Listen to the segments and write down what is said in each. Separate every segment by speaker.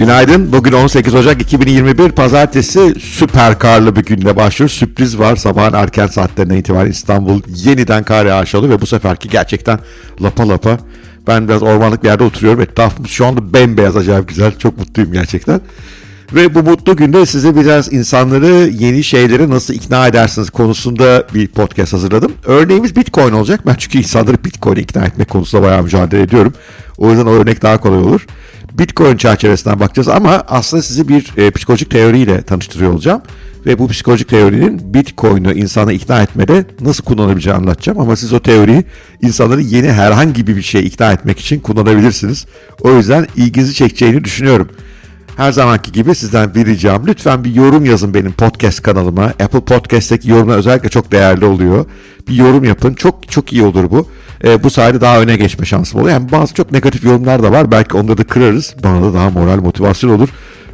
Speaker 1: Günaydın. Bugün 18 Ocak 2021 Pazartesi süper karlı bir günle başlıyor. Sürpriz var. Sabahın erken saatlerine itibaren İstanbul yeniden kar yağışı alıyor ve bu seferki gerçekten lapa lapa. Ben biraz ormanlık bir yerde oturuyorum. Etrafımız şu anda bembeyaz acayip güzel. Çok mutluyum gerçekten. Ve bu mutlu günde size biraz insanları yeni şeylere nasıl ikna edersiniz konusunda bir podcast hazırladım. Örneğimiz Bitcoin olacak. Ben çünkü insanları Bitcoin'e ikna etmek konusunda bayağı mücadele ediyorum. O yüzden o örnek daha kolay olur. Bitcoin çerçevesinden bakacağız ama aslında sizi bir e, psikolojik teoriyle tanıştırıyor olacağım. Ve bu psikolojik teorinin Bitcoin'i insana ikna etmede nasıl kullanabileceğini anlatacağım. Ama siz o teoriyi insanları yeni herhangi bir şey ikna etmek için kullanabilirsiniz. O yüzden ilginizi çekeceğini düşünüyorum. Her zamanki gibi sizden bir ricam lütfen bir yorum yazın benim podcast kanalıma. Apple Podcast'teki yorumlar özellikle çok değerli oluyor. Bir yorum yapın. Çok çok iyi olur bu. E, bu sayede daha öne geçme şansım oluyor. Yani bazı çok negatif yorumlar da var. Belki onları da kırarız. Bana da daha moral motivasyon olur.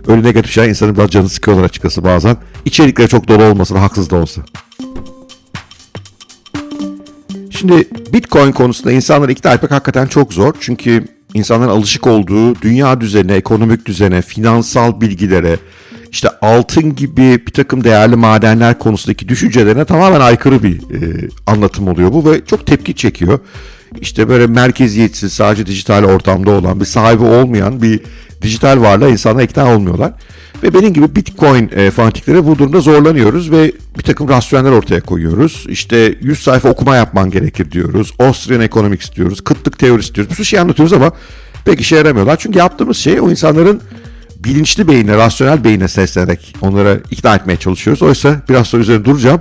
Speaker 1: Öyle negatif şeyler insanın biraz canı sıkıyorlar açıkçası bazen. İçerikleri çok dolu olmasın, haksız da olsa. Şimdi Bitcoin konusunda insanları ikna etmek hakikaten çok zor. Çünkü insanların alışık olduğu dünya düzenine, ekonomik düzene, finansal bilgilere, işte altın gibi bir takım değerli madenler konusundaki düşüncelerine tamamen aykırı bir e, anlatım oluyor bu ve çok tepki çekiyor. İşte böyle merkeziyetsiz, sadece dijital ortamda olan, bir sahibi olmayan bir dijital varlığa insanlar ikna olmuyorlar. Ve benim gibi Bitcoin e, fanatikleri bu durumda zorlanıyoruz ve bir takım rasyoneller ortaya koyuyoruz. İşte 100 sayfa okuma yapman gerekir diyoruz. Austrian Economics diyoruz. Kıtlık teorisi diyoruz. Bir sürü şey anlatıyoruz ama pek işe yaramıyorlar. Çünkü yaptığımız şey o insanların bilinçli beyine, rasyonel beyine seslenerek onlara ikna etmeye çalışıyoruz. Oysa biraz sonra üzerine duracağım.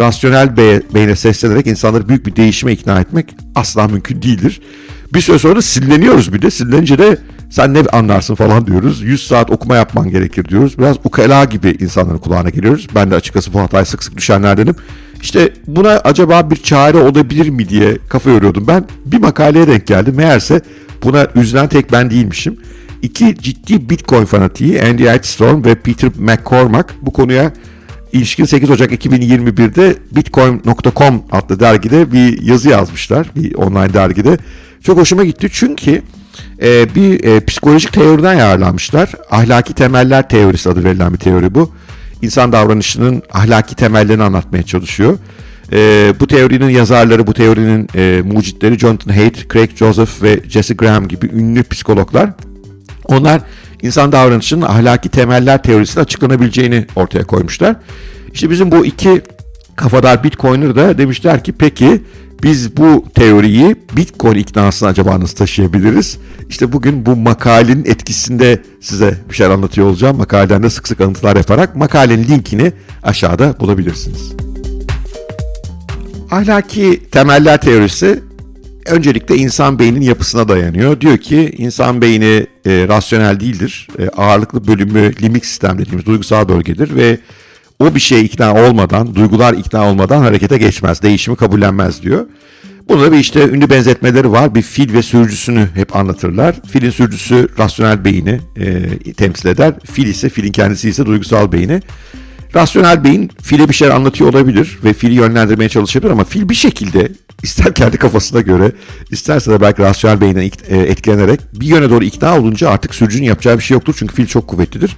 Speaker 1: Rasyonel be beyine seslenerek insanları büyük bir değişime ikna etmek asla mümkün değildir. Bir süre sonra sinirleniyoruz bir de. Sinirlenince de sen ne anlarsın falan diyoruz. 100 saat okuma yapman gerekir diyoruz. Biraz ukala gibi insanların kulağına geliyoruz. Ben de açıkçası bu hataya sık sık düşenlerdenim. İşte buna acaba bir çare olabilir mi diye kafa yoruyordum. Ben bir makaleye denk geldim. Meğerse buna üzülen tek ben değilmişim. İki ciddi Bitcoin fanatiği Andy Edstrom ve Peter McCormack bu konuya ilişkin 8 Ocak 2021'de Bitcoin.com adlı dergide bir yazı yazmışlar. Bir online dergide. Çok hoşuma gitti çünkü e, bir e, psikolojik teoriden yararlanmışlar. Ahlaki temeller teorisi adı verilen bir teori bu. İnsan davranışının ahlaki temellerini anlatmaya çalışıyor. E, bu teorinin yazarları, bu teorinin e, mucitleri Jonathan Haidt, Craig Joseph ve Jesse Graham gibi ünlü psikologlar. Onlar insan davranışının ahlaki temeller teorisinin açıklanabileceğini ortaya koymuşlar. İşte bizim bu iki kafadar Bitcoiner da demişler ki peki biz bu teoriyi Bitcoin iknasına acaba nasıl taşıyabiliriz? İşte bugün bu makalenin etkisinde size bir şeyler anlatıyor olacağım. Makaleden de sık sık anlatılar yaparak makalenin linkini aşağıda bulabilirsiniz. Ahlaki temeller teorisi öncelikle insan beyninin yapısına dayanıyor. Diyor ki insan beyni e, rasyonel değildir. E, ağırlıklı bölümü limik sistem dediğimiz duygusal bölgedir ve o bir şeye ikna olmadan, duygular ikna olmadan harekete geçmez, değişimi kabullenmez diyor. Burada bir işte ünlü benzetmeleri var. Bir fil ve sürücüsünü hep anlatırlar. Filin sürücüsü rasyonel beyni e, temsil eder. Fil ise, filin kendisi ise duygusal beyni. Rasyonel beyin file bir şeyler anlatıyor olabilir ve fili yönlendirmeye çalışabilir ama fil bir şekilde ister kendi kafasına göre isterse de belki rasyonel beyinden e, etkilenerek bir yöne doğru ikna olunca artık sürücünün yapacağı bir şey yoktur çünkü fil çok kuvvetlidir.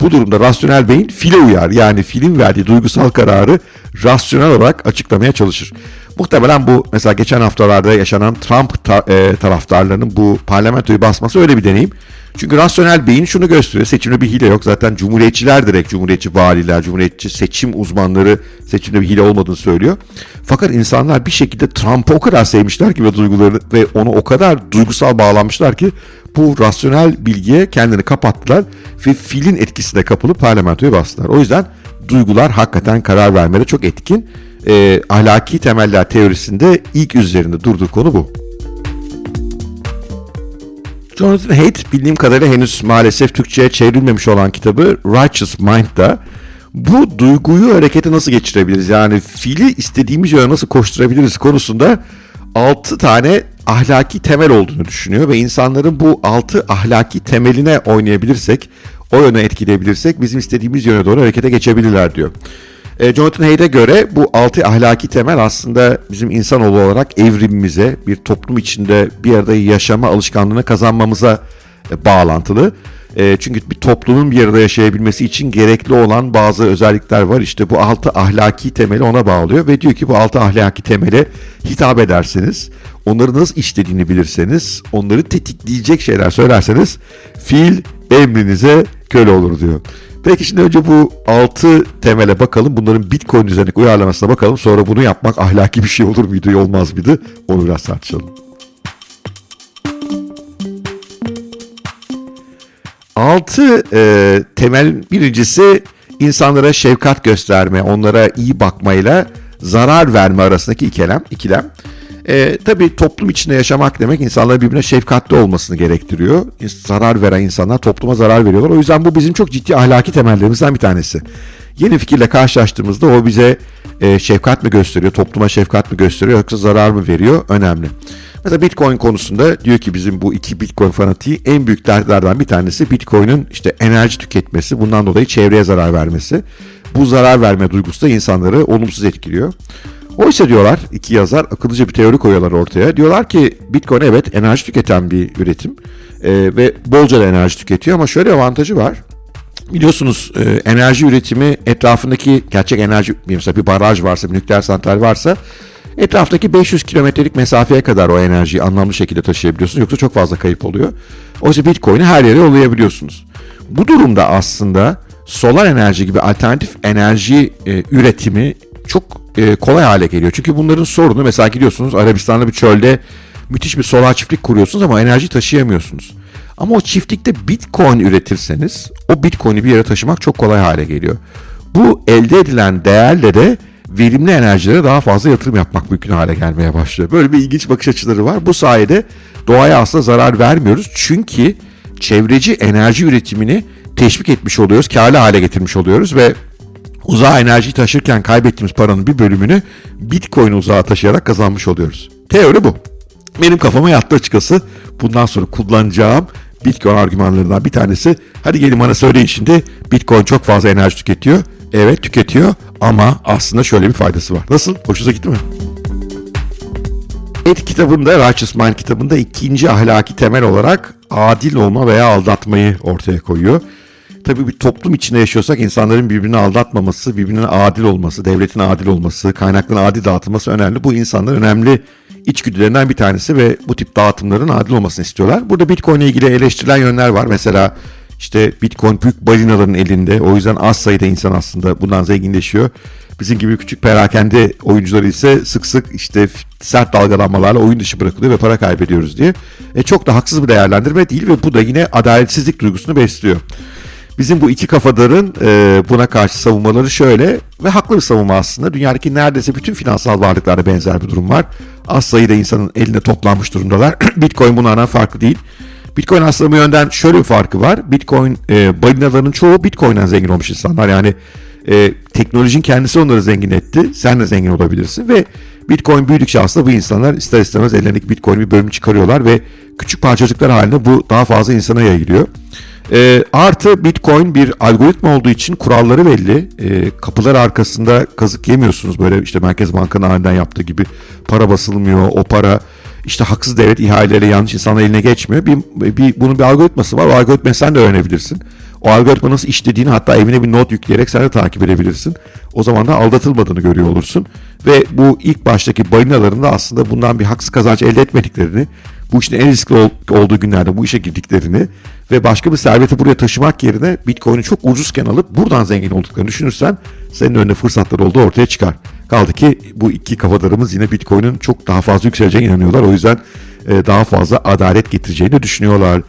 Speaker 1: Bu durumda rasyonel beyin file uyar. Yani filin verdiği duygusal kararı rasyonel olarak açıklamaya çalışır. Muhtemelen bu mesela geçen haftalarda yaşanan Trump ta- e, taraftarlarının bu parlamentoyu basması öyle bir deneyim. Çünkü rasyonel beyin şunu gösteriyor. Seçimde bir hile yok. Zaten cumhuriyetçiler direkt cumhuriyetçi valiler, cumhuriyetçi seçim uzmanları seçimde bir hile olmadığını söylüyor. Fakat insanlar bir şekilde Trump'ı o kadar sevmişler ki ve duyguları ve onu o kadar duygusal bağlanmışlar ki bu rasyonel bilgiye kendini kapattılar ve filin etkisine kapılıp parlamentoyu bastılar. O yüzden duygular hakikaten karar vermede çok etkin. E, ahlaki temeller teorisinde ilk üzerinde durduğu konu bu. Jonathan Haidt bildiğim kadarıyla henüz maalesef Türkçe'ye çevrilmemiş olan kitabı Righteous Mind'da bu duyguyu harekete nasıl geçirebiliriz? Yani fili istediğimiz yöne nasıl koşturabiliriz konusunda 6 tane ahlaki temel olduğunu düşünüyor ve insanların bu 6 ahlaki temeline oynayabilirsek, o yöne etkileyebilirsek bizim istediğimiz yöne doğru harekete geçebilirler diyor. E, Jonathan Haid'e göre bu altı ahlaki temel aslında bizim insanoğlu olarak evrimimize, bir toplum içinde bir arada yaşama alışkanlığını kazanmamıza e, bağlantılı. E, çünkü bir toplumun bir arada yaşayabilmesi için gerekli olan bazı özellikler var. İşte bu altı ahlaki temeli ona bağlıyor ve diyor ki bu altı ahlaki temele hitap ederseniz, onları nasıl işlediğini bilirseniz, onları tetikleyecek şeyler söylerseniz fiil emrinize köle olur diyor. Peki şimdi önce bu altı temele bakalım. Bunların Bitcoin üzerindeki uyarlamasına bakalım. Sonra bunu yapmak ahlaki bir şey olur muydu, olmaz mıydı? Onu biraz tartışalım. Altı e, temel birincisi insanlara şefkat gösterme, onlara iyi bakmayla zarar verme arasındaki ikilem. ikilem. E, tabii toplum içinde yaşamak demek insanların birbirine şefkatli olmasını gerektiriyor. Zarar veren insanlar topluma zarar veriyorlar. O yüzden bu bizim çok ciddi ahlaki temellerimizden bir tanesi. Yeni fikirle karşılaştığımızda o bize e, şefkat mi gösteriyor, topluma şefkat mi gösteriyor yoksa zarar mı veriyor önemli. Mesela Bitcoin konusunda diyor ki bizim bu iki Bitcoin fanatiği en büyük dertlerden bir tanesi Bitcoin'in işte enerji tüketmesi, bundan dolayı çevreye zarar vermesi. Bu zarar verme duygusu da insanları olumsuz etkiliyor. Oysa diyorlar iki yazar akıllıca bir teori koyuyorlar ortaya. Diyorlar ki Bitcoin evet enerji tüketen bir üretim e, ve bolca da enerji tüketiyor ama şöyle avantajı var. Biliyorsunuz e, enerji üretimi etrafındaki gerçek enerji mesela bir baraj varsa bir nükleer santral varsa etraftaki 500 kilometrelik mesafeye kadar o enerjiyi anlamlı şekilde taşıyabiliyorsunuz. Yoksa çok fazla kayıp oluyor. Oysa Bitcoin'i her yere yollayabiliyorsunuz. Bu durumda aslında solar enerji gibi alternatif enerji e, üretimi çok e, kolay hale geliyor. Çünkü bunların sorunu mesela gidiyorsunuz Arabistan'da bir çölde müthiş bir solar çiftlik kuruyorsunuz ama enerji taşıyamıyorsunuz. Ama o çiftlikte bitcoin üretirseniz o bitcoin'i bir yere taşımak çok kolay hale geliyor. Bu elde edilen değerle de verimli enerjilere daha fazla yatırım yapmak mümkün hale gelmeye başlıyor. Böyle bir ilginç bakış açıları var. Bu sayede doğaya aslında zarar vermiyoruz. Çünkü çevreci enerji üretimini teşvik etmiş oluyoruz, karlı hale getirmiş oluyoruz ve uzağa enerji taşırken kaybettiğimiz paranın bir bölümünü Bitcoin uzağa taşıyarak kazanmış oluyoruz. Teori bu. Benim kafama yattı açıkçası. Bundan sonra kullanacağım Bitcoin argümanlarından bir tanesi. Hadi gelin bana söyleyin şimdi Bitcoin çok fazla enerji tüketiyor. Evet tüketiyor ama aslında şöyle bir faydası var. Nasıl? Hoşunuza gitti mi? Et kitabında, Righteous Mind kitabında ikinci ahlaki temel olarak adil olma veya aldatmayı ortaya koyuyor. Tabii bir toplum içinde yaşıyorsak insanların birbirini aldatmaması, birbirine adil olması, devletin adil olması, kaynakların adil dağıtılması önemli. Bu insanların önemli içgüdülerinden bir tanesi ve bu tip dağıtımların adil olmasını istiyorlar. Burada Bitcoin ile ilgili eleştirilen yönler var. Mesela işte Bitcoin büyük balinaların elinde. O yüzden az sayıda insan aslında bundan zenginleşiyor. Bizim gibi küçük perakende oyuncuları ise sık sık işte sert dalgalanmalarla oyun dışı bırakılıyor ve para kaybediyoruz diye. E çok da haksız bir değerlendirme değil ve bu da yine adaletsizlik duygusunu besliyor. Bizim bu iki kafadarın e, buna karşı savunmaları şöyle ve haklı bir savunma aslında. Dünyadaki neredeyse bütün finansal varlıklarda benzer bir durum var. Az sayıda insanın elinde toplanmış durumdalar. Bitcoin bunlardan farklı değil. Bitcoin aslında bu yönden şöyle bir farkı var. Bitcoin e, balinaların çoğu Bitcoin'den zengin olmuş insanlar. Yani e, teknolojinin kendisi onları zengin etti. Sen de zengin olabilirsin ve Bitcoin büyüdükçe aslında bu insanlar ister istemez ellerindeki Bitcoin bir bölümü çıkarıyorlar ve küçük parçacıklar halinde bu daha fazla insana yayılıyor. E, artı Bitcoin bir algoritma olduğu için kuralları belli. E, kapılar arkasında kazık yemiyorsunuz böyle işte Merkez Banka'nın halinden yaptığı gibi para basılmıyor. O para işte haksız devlet ihaleleri yanlış insanların eline geçmiyor. Bir, bir, bunun bir algoritması var. O algoritmayı sen de öğrenebilirsin. O algoritma nasıl işlediğini hatta evine bir not yükleyerek sen de takip edebilirsin. O zaman da aldatılmadığını görüyor olursun. Ve bu ilk baştaki balinaların da aslında bundan bir haksız kazanç elde etmediklerini, bu işin en riskli ol, olduğu günlerde bu işe girdiklerini ve başka bir serveti buraya taşımak yerine Bitcoin'i çok ucuzken alıp buradan zengin olduklarını düşünürsen senin önünde fırsatlar olduğu ortaya çıkar. Kaldı ki bu iki kafadarımız yine Bitcoin'in çok daha fazla yükseleceğine inanıyorlar. O yüzden e, daha fazla adalet getireceğini düşünüyorlar.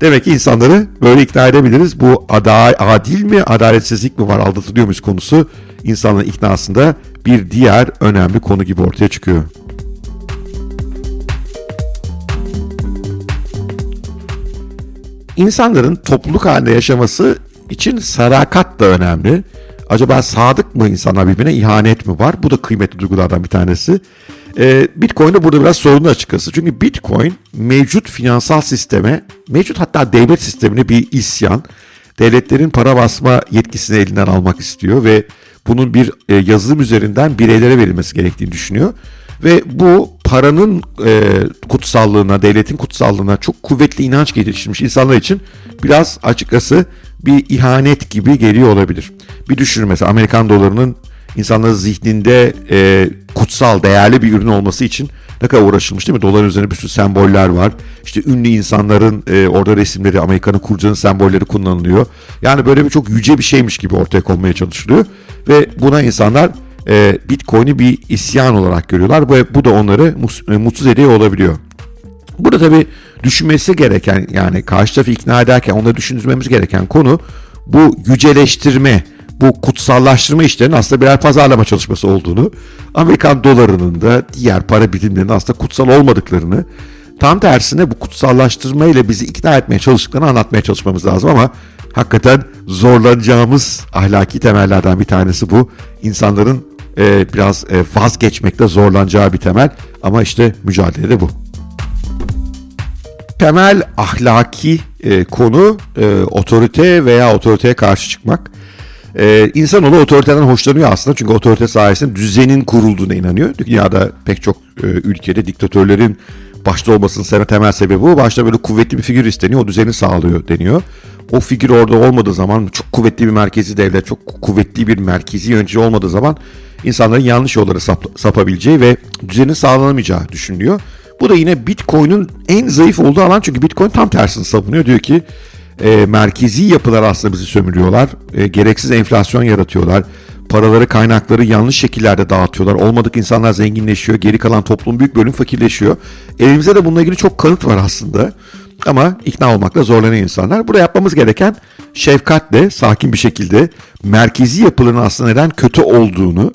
Speaker 1: Demek ki insanları böyle ikna edebiliriz. Bu ada adil mi, adaletsizlik mi var, aldatılıyor muyuz konusu insanların iknasında bir diğer önemli konu gibi ortaya çıkıyor. İnsanların topluluk halinde yaşaması için sadakat da önemli. Acaba sadık mı insanlar birbirine ihanet mi var? Bu da kıymetli duygulardan bir tanesi. Ee, Bitcoin'de burada biraz sorunlu açıkçası. Çünkü Bitcoin mevcut finansal sisteme, mevcut hatta devlet sistemine bir isyan. Devletlerin para basma yetkisini elinden almak istiyor ve bunun bir e, yazılım üzerinden bireylere verilmesi gerektiğini düşünüyor. Ve bu paranın e, kutsallığına, devletin kutsallığına çok kuvvetli inanç geliştirmiş insanlar için biraz açıkçası bir ihanet gibi geliyor olabilir. Bir düşünün mesela Amerikan dolarının insanların zihninde e, kutsal, değerli bir ürün olması için ne kadar uğraşılmış değil mi? Doların üzerine bir sürü semboller var. İşte ünlü insanların e, orada resimleri, Amerika'nın kurucuların sembolleri kullanılıyor. Yani böyle bir çok yüce bir şeymiş gibi ortaya konmaya çalışılıyor. Ve buna insanlar e, Bitcoin'i bir isyan olarak görüyorlar ve bu da onları e, mutsuz ediyor olabiliyor. Burada tabii düşünmesi gereken yani karşı tarafı ikna ederken onları düşünmemiz gereken konu bu yüceleştirme, bu kutsallaştırma işlerinin aslında birer pazarlama çalışması olduğunu, Amerikan dolarının da diğer para birimlerinin aslında kutsal olmadıklarını, tam tersine bu kutsallaştırma ile bizi ikna etmeye çalıştıklarını anlatmaya çalışmamız lazım ama hakikaten zorlanacağımız ahlaki temellerden bir tanesi bu. İnsanların e, biraz e, vazgeçmekte zorlanacağı bir temel ama işte mücadele de bu. Temel ahlaki e, konu e, otorite veya otoriteye karşı çıkmak. Ee, insanoğlu otoriteden hoşlanıyor aslında çünkü otorite sayesinde düzenin kurulduğuna inanıyor. Dünyada pek çok e, ülkede diktatörlerin başta olmasının temel sebebi bu. Başta böyle kuvvetli bir figür isteniyor, o düzeni sağlıyor deniyor. O figür orada olmadığı zaman, çok kuvvetli bir merkezi devlet, çok kuvvetli bir merkezi yönetici olmadığı zaman insanların yanlış yollara sap, sapabileceği ve düzenin sağlanamayacağı düşünülüyor. Bu da yine Bitcoin'in en zayıf olduğu alan çünkü Bitcoin tam tersini savunuyor. Diyor ki e, merkezi yapılar aslında bizi sömürüyorlar. E, gereksiz enflasyon yaratıyorlar. Paraları, kaynakları yanlış şekillerde dağıtıyorlar. Olmadık insanlar zenginleşiyor. Geri kalan toplum büyük bölüm fakirleşiyor. Elimizde de bununla ilgili çok kanıt var aslında. Ama ikna olmakla zorlanan insanlar. Burada yapmamız gereken şefkatle, sakin bir şekilde merkezi yapıların aslında neden kötü olduğunu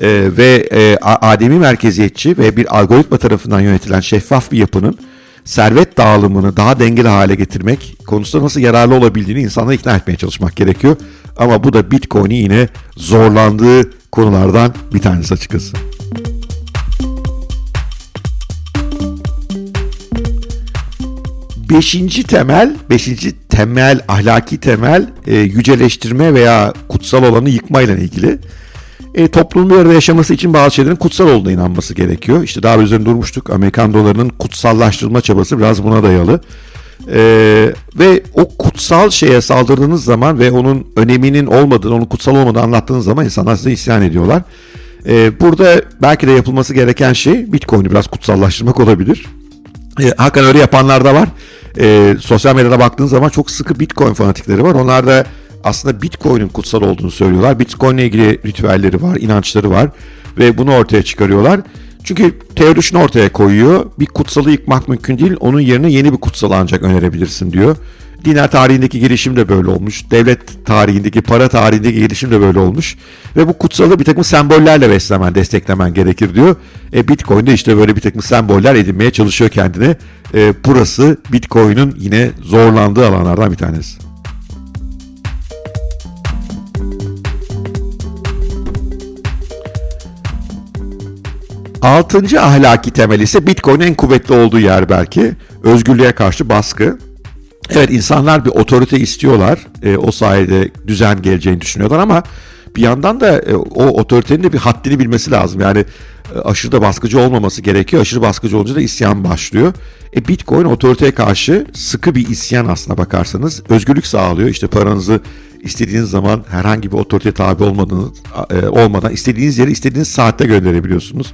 Speaker 1: e, ve e, ademi merkeziyetçi ve bir algoritma tarafından yönetilen şeffaf bir yapının servet dağılımını daha dengeli hale getirmek konusunda nasıl yararlı olabildiğini insanları ikna etmeye çalışmak gerekiyor. Ama bu da Bitcoin'i yine zorlandığı konulardan bir tanesi açıkçası. Beşinci temel, beşinci temel, ahlaki temel e, yüceleştirme veya kutsal olanı yıkma ile ilgili. E, toplumun bir arada yaşaması için bazı şeylerin kutsal olduğuna inanması gerekiyor. İşte daha üzerinde durmuştuk. Amerikan dolarının kutsallaştırılma çabası biraz buna dayalı. E, ve o kutsal şeye saldırdığınız zaman ve onun öneminin olmadığını, onun kutsal olmadığını anlattığınız zaman insanlar size isyan ediyorlar. E, burada belki de yapılması gereken şey Bitcoin'i biraz kutsallaştırmak olabilir. E, hakikaten öyle yapanlar da var. E, sosyal medyada baktığınız zaman çok sıkı Bitcoin fanatikleri var. Onlar da aslında Bitcoin'in kutsal olduğunu söylüyorlar. Bitcoin ile ilgili ritüelleri var, inançları var ve bunu ortaya çıkarıyorlar. Çünkü teori şunu ortaya koyuyor. Bir kutsalı yıkmak mümkün değil. Onun yerine yeni bir kutsal ancak önerebilirsin diyor. Diner tarihindeki gelişim de böyle olmuş. Devlet tarihindeki, para tarihindeki gelişim de böyle olmuş. Ve bu kutsalı bir takım sembollerle beslemen, desteklemen gerekir diyor. E, Bitcoin de işte böyle bir takım semboller edinmeye çalışıyor kendine. E, burası Bitcoin'in yine zorlandığı alanlardan bir tanesi. Altıncı ahlaki temel ise Bitcoin'in en kuvvetli olduğu yer belki. Özgürlüğe karşı baskı. Evet insanlar bir otorite istiyorlar. E, o sayede düzen geleceğini düşünüyorlar ama bir yandan da e, o otoritenin de bir haddini bilmesi lazım. Yani e, aşırı da baskıcı olmaması gerekiyor. Aşırı baskıcı olunca da isyan başlıyor. E, Bitcoin otoriteye karşı sıkı bir isyan aslına bakarsanız. Özgürlük sağlıyor. İşte paranızı istediğiniz zaman herhangi bir otorite tabi olmadığınız, e, olmadan istediğiniz yere istediğiniz saatte gönderebiliyorsunuz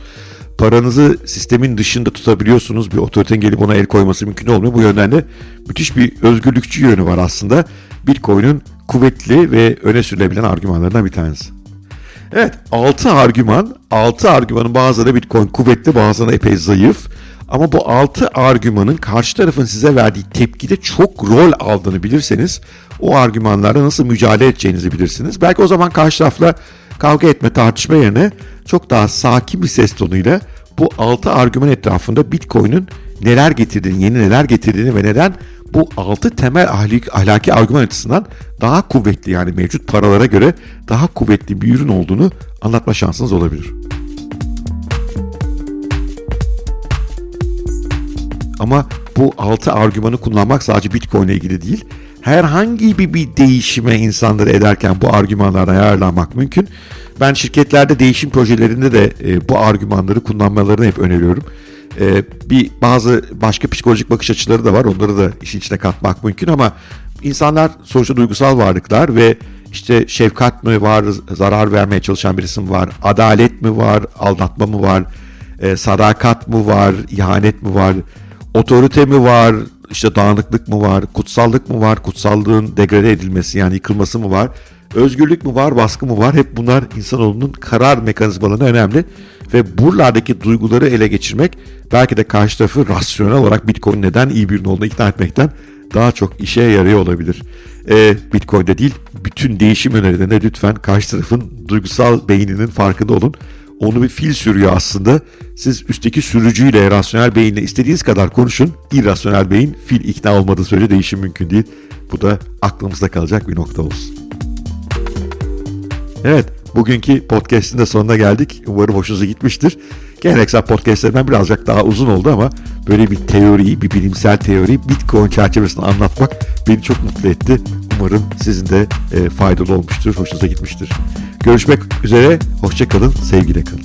Speaker 1: paranızı sistemin dışında tutabiliyorsunuz. Bir otoritenin gelip ona el koyması mümkün olmuyor. Bu yönden de müthiş bir özgürlükçü yönü var aslında. Bitcoin'in kuvvetli ve öne sürülebilen argümanlarından bir tanesi. Evet 6 argüman, 6 argümanın bazıları Bitcoin kuvvetli bazıları epey zayıf. Ama bu 6 argümanın karşı tarafın size verdiği tepkide çok rol aldığını bilirseniz o argümanlarla nasıl mücadele edeceğinizi bilirsiniz. Belki o zaman karşı tarafla kavga etme tartışma yerine çok daha sakin bir ses tonuyla bu altı argüman etrafında Bitcoin'in neler getirdiğini, yeni neler getirdiğini ve neden bu altı temel ahlaki, ahlaki argüman açısından daha kuvvetli yani mevcut paralara göre daha kuvvetli bir ürün olduğunu anlatma şansınız olabilir. Ama bu altı argümanı kullanmak sadece Bitcoin ile ilgili değil herhangi bir, bir değişime insanları ederken bu argümanlardan yararlanmak mümkün. Ben şirketlerde değişim projelerinde de e, bu argümanları kullanmalarını hep öneriyorum. e, bir bazı başka psikolojik bakış açıları da var. Onları da işin içine katmak mümkün ama insanlar sonuçta duygusal varlıklar ve işte şefkat mi var, zarar vermeye çalışan birisi mi var, adalet mi var, aldatma mı var, e, sadakat mı var, ihanet mi var, otorite mi var, işte dağınıklık mı var, kutsallık mı var, kutsallığın degrade edilmesi yani yıkılması mı var, özgürlük mü var, baskı mı var? Hep bunlar insanoğlunun karar mekanizmalarına önemli ve buralardaki duyguları ele geçirmek belki de karşı tarafı rasyonel olarak Bitcoin neden iyi bir olduğunu ikna etmekten daha çok işe yarıyor olabilir. E, Bitcoin'de değil, bütün değişim önerilerinde lütfen karşı tarafın duygusal beyninin farkında olun. Onu bir fil sürüyor aslında. Siz üstteki sürücüyle, rasyonel beyinle istediğiniz kadar konuşun. İrrasyonel beyin fil ikna olmadığı sürece değişim mümkün değil. Bu da aklımızda kalacak bir nokta olsun. Evet, bugünkü podcast'in de sonuna geldik. Umarım hoşunuza gitmiştir. Geleneksel podcastlerimden birazcık daha uzun oldu ama böyle bir teoriyi, bir bilimsel teori Bitcoin çerçevesinde anlatmak beni çok mutlu etti. Umarım sizin de e, faydalı olmuştur, hoşunuza gitmiştir. Görüşmek üzere, hoşçakalın, sevgiyle kalın.